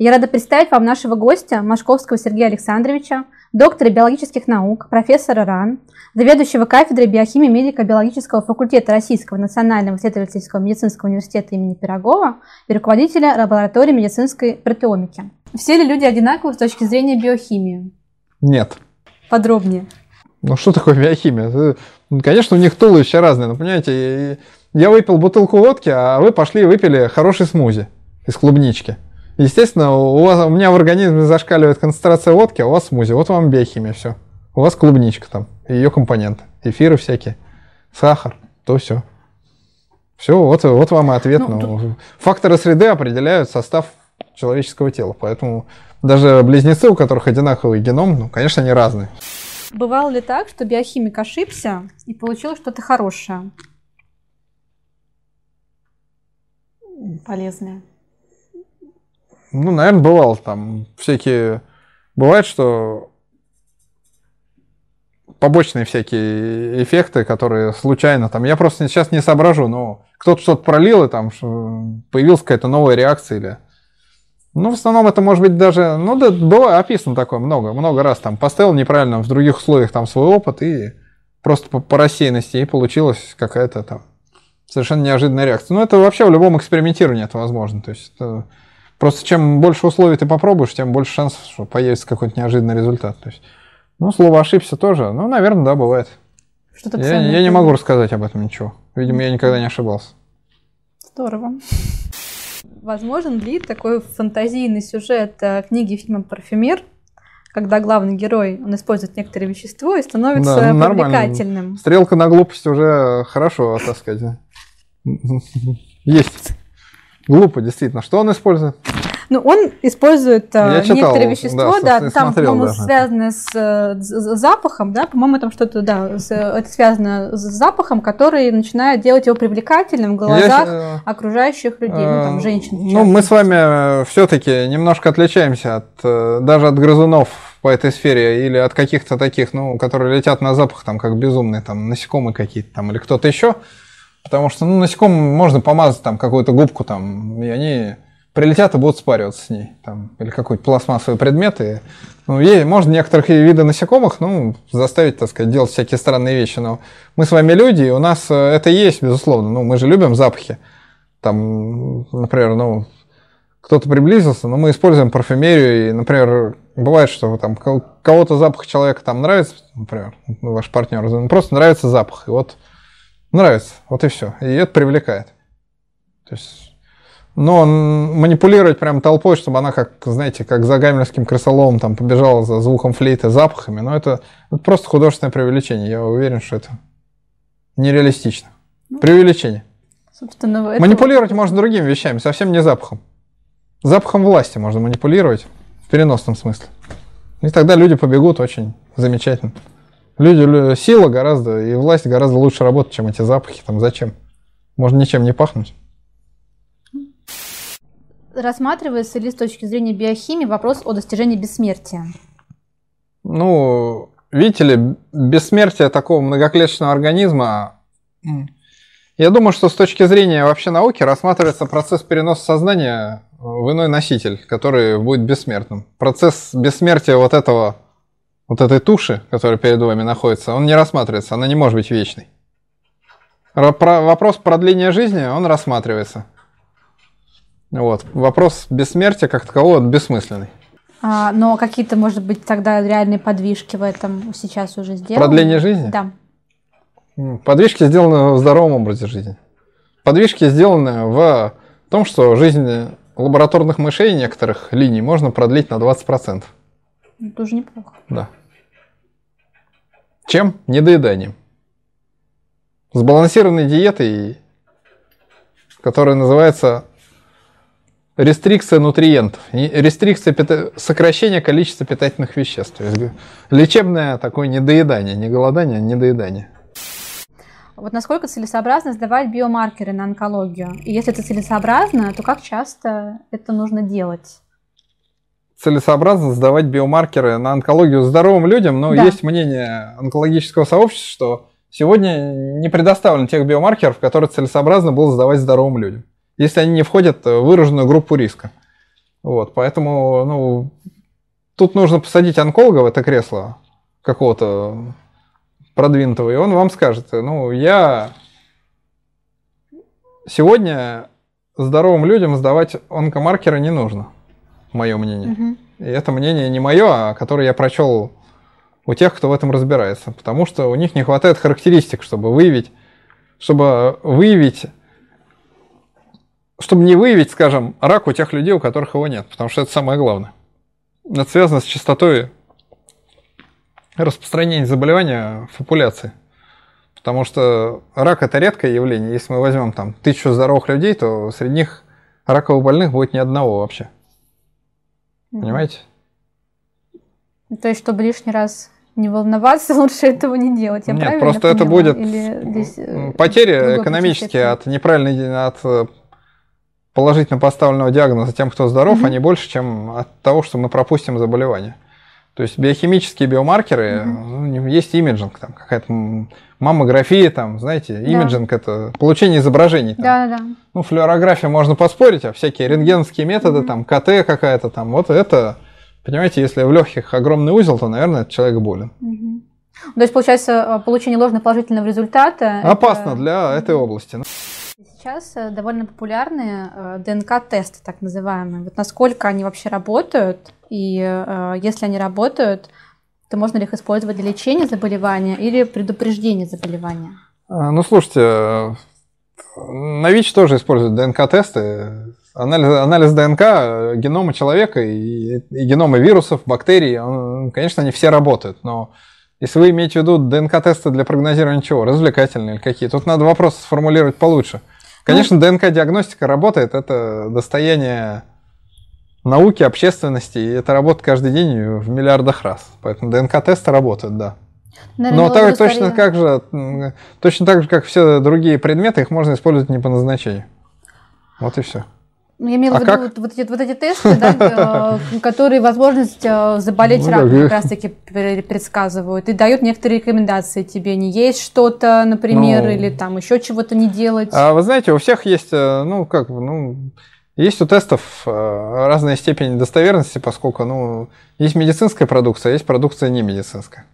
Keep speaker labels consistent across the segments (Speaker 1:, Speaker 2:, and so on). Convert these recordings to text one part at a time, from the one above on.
Speaker 1: Я рада представить вам нашего гостя, Машковского Сергея Александровича, доктора биологических наук, профессора РАН, заведующего кафедрой биохимии медико-биологического факультета Российского национального исследовательского медицинского университета имени Пирогова и руководителя лаборатории медицинской протеомики. Все ли люди одинаковы с точки зрения биохимии?
Speaker 2: Нет.
Speaker 1: Подробнее.
Speaker 2: Ну что такое биохимия? Ну, конечно, у них туловища разные, но понимаете, я выпил бутылку водки, а вы пошли и выпили хороший смузи из клубнички. Естественно, у, вас, у меня в организме зашкаливает концентрация водки, а у вас смузи. Вот вам биохимия, все. У вас клубничка там, ее компоненты, эфиры всякие, сахар, то все. Все, вот, вот вам и ответ. Ну, тут... Факторы среды определяют состав человеческого тела, поэтому даже близнецы, у которых одинаковый геном, ну, конечно, они разные.
Speaker 1: Бывало ли так, что биохимик ошибся и получил что-то хорошее? Полезное.
Speaker 2: Ну, наверное, бывало там всякие... Бывает, что побочные всякие эффекты, которые случайно там... Я просто сейчас не соображу, но кто-то что-то пролил, и там появилась какая-то новая реакция или ну, в основном это может быть даже, ну, да, было описано такое много, много раз там. Поставил неправильно в других условиях там свой опыт и просто по, по рассеянности и получилась какая-то там совершенно неожиданная реакция. Ну, это вообще в любом экспериментировании это возможно. То есть это просто чем больше условий ты попробуешь, тем больше шансов, что появится какой-то неожиданный результат. То есть, ну, слово ошибся тоже. Ну, наверное, да, бывает. Что-то я, я не могу рассказать об этом ничего. Видимо, я никогда не ошибался.
Speaker 1: Здорово. Возможен ли такой фантазийный сюжет э, книги фильма «Парфюмер», когда главный герой, он использует некоторое вещество и становится да, ну, привлекательным. Нормально.
Speaker 2: Стрелка на глупость уже хорошо, так сказать. Есть. Глупо, действительно. Что он использует?
Speaker 1: Ну, он использует э, Я читал, некоторые вещества, да, да там, по-моему, да. связано с, с запахом, да, по-моему, там что-то, да, с, это связано с запахом, который начинает делать его привлекательным в глазах Я, окружающих людей, ну, там, женщин.
Speaker 2: Ну, мы с вами все-таки немножко отличаемся от, э, даже от грызунов по этой сфере или от каких-то таких, ну, которые летят на запах, там, как безумные, там, насекомые какие-то там или кто-то еще, потому что, ну, насекомым можно помазать там какую-то губку там, и они прилетят и будут спариваться с ней. Там, или какой-то пластмассовый предмет. И, ну, ей, можно некоторых виды насекомых ну, заставить, так сказать, делать всякие странные вещи. Но мы с вами люди, и у нас э, это есть, безусловно. Ну, мы же любим запахи. Там, например, ну, кто-то приблизился, но мы используем парфюмерию, и, например, бывает, что там кого-то запах человека там нравится, например, ваш партнер, просто нравится запах, и вот нравится, вот и все, и это привлекает. То есть но манипулировать прям толпой, чтобы она, как, знаете, как за гамельским крысоловом там побежала за звуком флейты, запахами, но это, это просто художественное преувеличение. Я уверен, что это нереалистично. Ну, преувеличение. Собственно, это... Манипулировать можно другими вещами, совсем не запахом. Запахом власти можно манипулировать в переносном смысле. И тогда люди побегут очень замечательно. Люди, сила гораздо, и власть гораздо лучше работает, чем эти запахи. Там зачем? Можно ничем не пахнуть
Speaker 1: рассматривается ли с точки зрения биохимии вопрос о достижении бессмертия?
Speaker 2: Ну, видите ли, бессмертие такого многоклеточного организма, я думаю, что с точки зрения вообще науки рассматривается процесс переноса сознания в иной носитель, который будет бессмертным. Процесс бессмертия вот этого, вот этой туши, которая перед вами находится, он не рассматривается, она не может быть вечной. Вопрос продления жизни, он рассматривается. Вот. Вопрос бессмертия как такового бессмысленный.
Speaker 1: А, но какие-то, может быть, тогда реальные подвижки в этом сейчас уже сделаны?
Speaker 2: Продление жизни?
Speaker 1: Да.
Speaker 2: Подвижки сделаны в здоровом образе жизни. Подвижки сделаны в том, что жизнь лабораторных мышей некоторых линий можно продлить на 20%.
Speaker 1: Это тоже неплохо.
Speaker 2: Да. Чем? Недоеданием. Сбалансированной диетой, которая называется рестрикция нутриентов, рестрикция сокращения количества питательных веществ. То есть лечебное такое недоедание, не голодание, а недоедание.
Speaker 1: Вот насколько целесообразно сдавать биомаркеры на онкологию? И если это целесообразно, то как часто это нужно делать?
Speaker 2: Целесообразно сдавать биомаркеры на онкологию здоровым людям, но да. есть мнение онкологического сообщества, что сегодня не предоставлено тех биомаркеров, которые целесообразно было сдавать здоровым людям если они не входят в выраженную группу риска. Вот, поэтому, ну, тут нужно посадить онколога в это кресло какого-то продвинутого, и он вам скажет, ну, я сегодня здоровым людям сдавать онкомаркеры не нужно, мое мнение. Угу. И это мнение не мое, а которое я прочел у тех, кто в этом разбирается, потому что у них не хватает характеристик, чтобы выявить, чтобы выявить чтобы не выявить, скажем, рак у тех людей, у которых его нет, потому что это самое главное. Это связано с частотой распространения заболевания в популяции. Потому что рак это редкое явление. Если мы возьмем там тысячу здоровых людей, то среди них раковых больных будет ни одного вообще. Понимаете?
Speaker 1: То есть, чтобы лишний раз не волноваться, лучше этого не делать. Я
Speaker 2: Нет, просто это будет здесь э, потери экономические от неправильной, от э, положительно поставленного диагноза тем, кто здоров, mm-hmm. они больше, чем от того, что мы пропустим заболевание. То есть биохимические биомаркеры, ну, есть imaging, там какая-то маммография, там, знаете, да. imaging это получение изображений. Там.
Speaker 1: Да, да.
Speaker 2: Ну, флюорография можно поспорить, а всякие рентгеновские методы, mm-hmm. там, КТ какая-то там, вот это, понимаете, если в легких огромный узел, то, наверное, этот человек болен.
Speaker 1: Mm-hmm. То есть, получается, получение ложно положительного результата.
Speaker 2: Опасно это... для этой области.
Speaker 1: Сейчас э, довольно популярные э, ДНК-тесты, так называемые. Вот насколько они вообще работают, и э, если они работают, то можно ли их использовать для лечения заболевания или предупреждения заболевания?
Speaker 2: А, ну, слушайте, на ВИЧ тоже используют ДНК-тесты. Анализ, анализ ДНК генома человека и, и генома вирусов, бактерий, он, конечно, они все работают, но если вы имеете в виду ДНК-тесты для прогнозирования чего, развлекательные или какие, тут надо вопрос сформулировать получше. Конечно, ну, ДНК-диагностика работает, это достояние науки, общественности, и это работает каждый день в миллиардах раз. Поэтому ДНК-тесты работают, да. Наверное, Но так, точно, как же, точно так же, как все другие предметы, их можно использовать не по назначению. Вот и все.
Speaker 1: Я имела а в виду вот, вот, эти, вот эти тесты, да, э, которые возможность э, заболеть ну, раком как раз-таки предсказывают и дают некоторые рекомендации тебе не есть что-то, например, ну, или там еще чего-то не делать.
Speaker 2: А вы знаете, у всех есть, э, ну как, ну есть у тестов разная степень достоверности, поскольку, ну, есть медицинская продукция, а есть продукция не медицинская.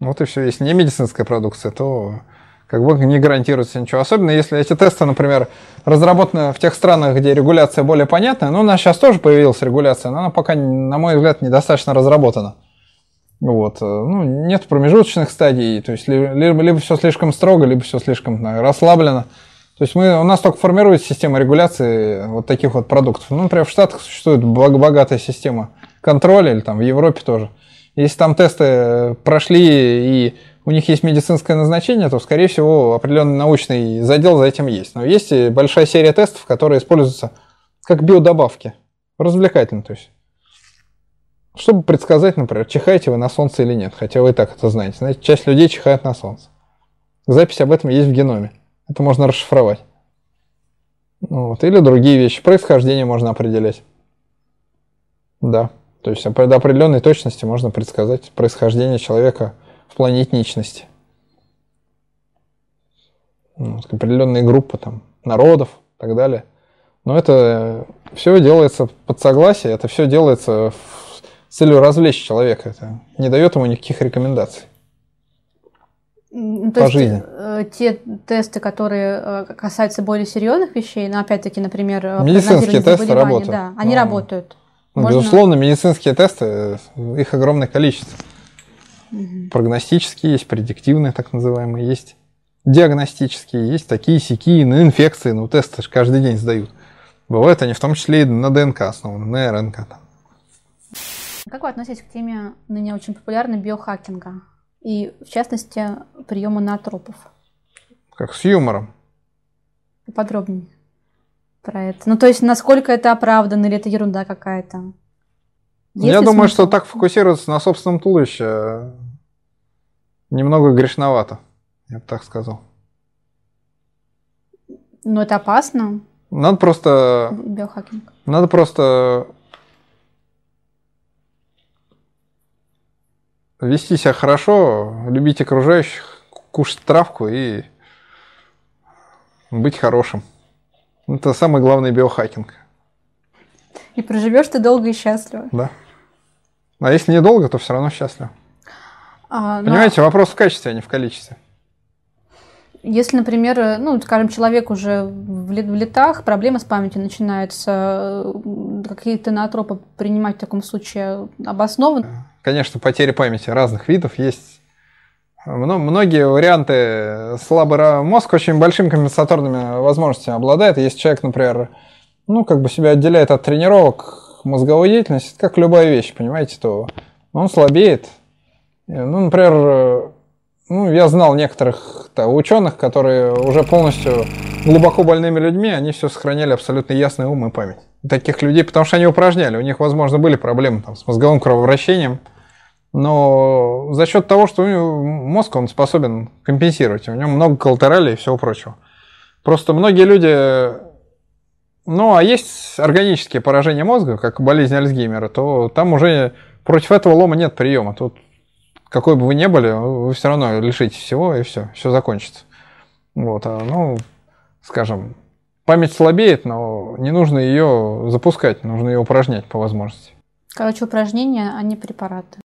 Speaker 2: Вот и все. Если не медицинская продукция, то как бы не гарантируется ничего. Особенно если эти тесты, например, разработаны в тех странах, где регуляция более понятная. Ну, у нас сейчас тоже появилась регуляция, но она пока, на мой взгляд, недостаточно разработана. Вот. Ну, нет промежуточных стадий, то есть либо, либо все слишком строго, либо все слишком знаю, расслаблено. То есть мы, у нас только формируется система регуляции вот таких вот продуктов. Ну, например, в Штатах существует богатая система контроля, или там в Европе тоже. Если там тесты прошли и у них есть медицинское назначение, то, скорее всего, определенный научный задел за этим есть. Но есть и большая серия тестов, которые используются как биодобавки. Развлекательно, то есть. Чтобы предсказать, например, чихаете вы на солнце или нет, хотя вы и так это знаете. Знаете, часть людей чихает на солнце. Запись об этом есть в геноме. Это можно расшифровать. Ну вот. Или другие вещи. Происхождение можно определять. Да. То есть до определенной точности можно предсказать происхождение человека – в плане этничности. Ну, определенные группы там, народов и так далее. Но это все делается под согласие, это все делается с целью развлечь человека. Это не дает ему никаких рекомендаций.
Speaker 1: Ну, то по есть жизни. Э, те тесты, которые э, касаются более серьезных вещей, но ну, опять-таки, например,
Speaker 2: э, медицинские тесты работают.
Speaker 1: Да, они ну, работают.
Speaker 2: Ну, Можно... Безусловно, медицинские тесты, их огромное количество. Угу. Прогностические есть, предиктивные так называемые есть, диагностические есть, такие сякие, на инфекции, ну тесты же каждый день сдают. Бывают они в том числе и на ДНК основаны, на РНК. Там.
Speaker 1: Как вы относитесь к теме ныне очень популярной биохакинга и, в частности, приема натропов?
Speaker 2: Как с юмором.
Speaker 1: Поподробнее про это. Ну, то есть, насколько это оправдано или это ерунда какая-то?
Speaker 2: Есть Я думаю, что так фокусироваться на собственном туловище немного грешновато, я бы так сказал.
Speaker 1: Но это опасно.
Speaker 2: Надо просто...
Speaker 1: Биохакинг.
Speaker 2: Надо просто вести себя хорошо, любить окружающих, кушать травку и быть хорошим. Это самый главный биохакинг.
Speaker 1: И проживешь ты долго и счастливо.
Speaker 2: Да. А если недолго, то все равно счастлив.
Speaker 1: А, но
Speaker 2: Понимаете, вопрос в качестве, а не в количестве.
Speaker 1: Если, например, э, ну, скажем, человек уже в лет- в летах, проблемы с памятью начинаются, э, какие-то наотропы принимать в таком случае обоснованно.
Speaker 2: Конечно, потери памяти разных видов есть. Мно- Многие варианты слабый мозг очень большими компенсаторными возможностями обладает. Если человек, например, ну, как бы себя отделяет от тренировок мозговой деятельности, как любая вещь, понимаете, то он слабеет. Э, Ну, например, ну, я знал некоторых да, ученых, которые уже полностью глубоко больными людьми, они все сохраняли абсолютно ясный ум и память. Таких людей, потому что они упражняли, у них, возможно, были проблемы там, с мозговым кровообращением, но за счет того, что у него мозг он способен компенсировать, у него много коллатералей и всего прочего. Просто многие люди, ну, а есть органические поражения мозга, как болезнь Альцгеймера, то там уже против этого лома нет приема. Тут какой бы вы ни были, вы все равно лишитесь всего, и все, все закончится. Вот, а, ну, скажем, память слабеет, но не нужно ее запускать, нужно ее упражнять по возможности.
Speaker 1: Короче, упражнения, а не препараты.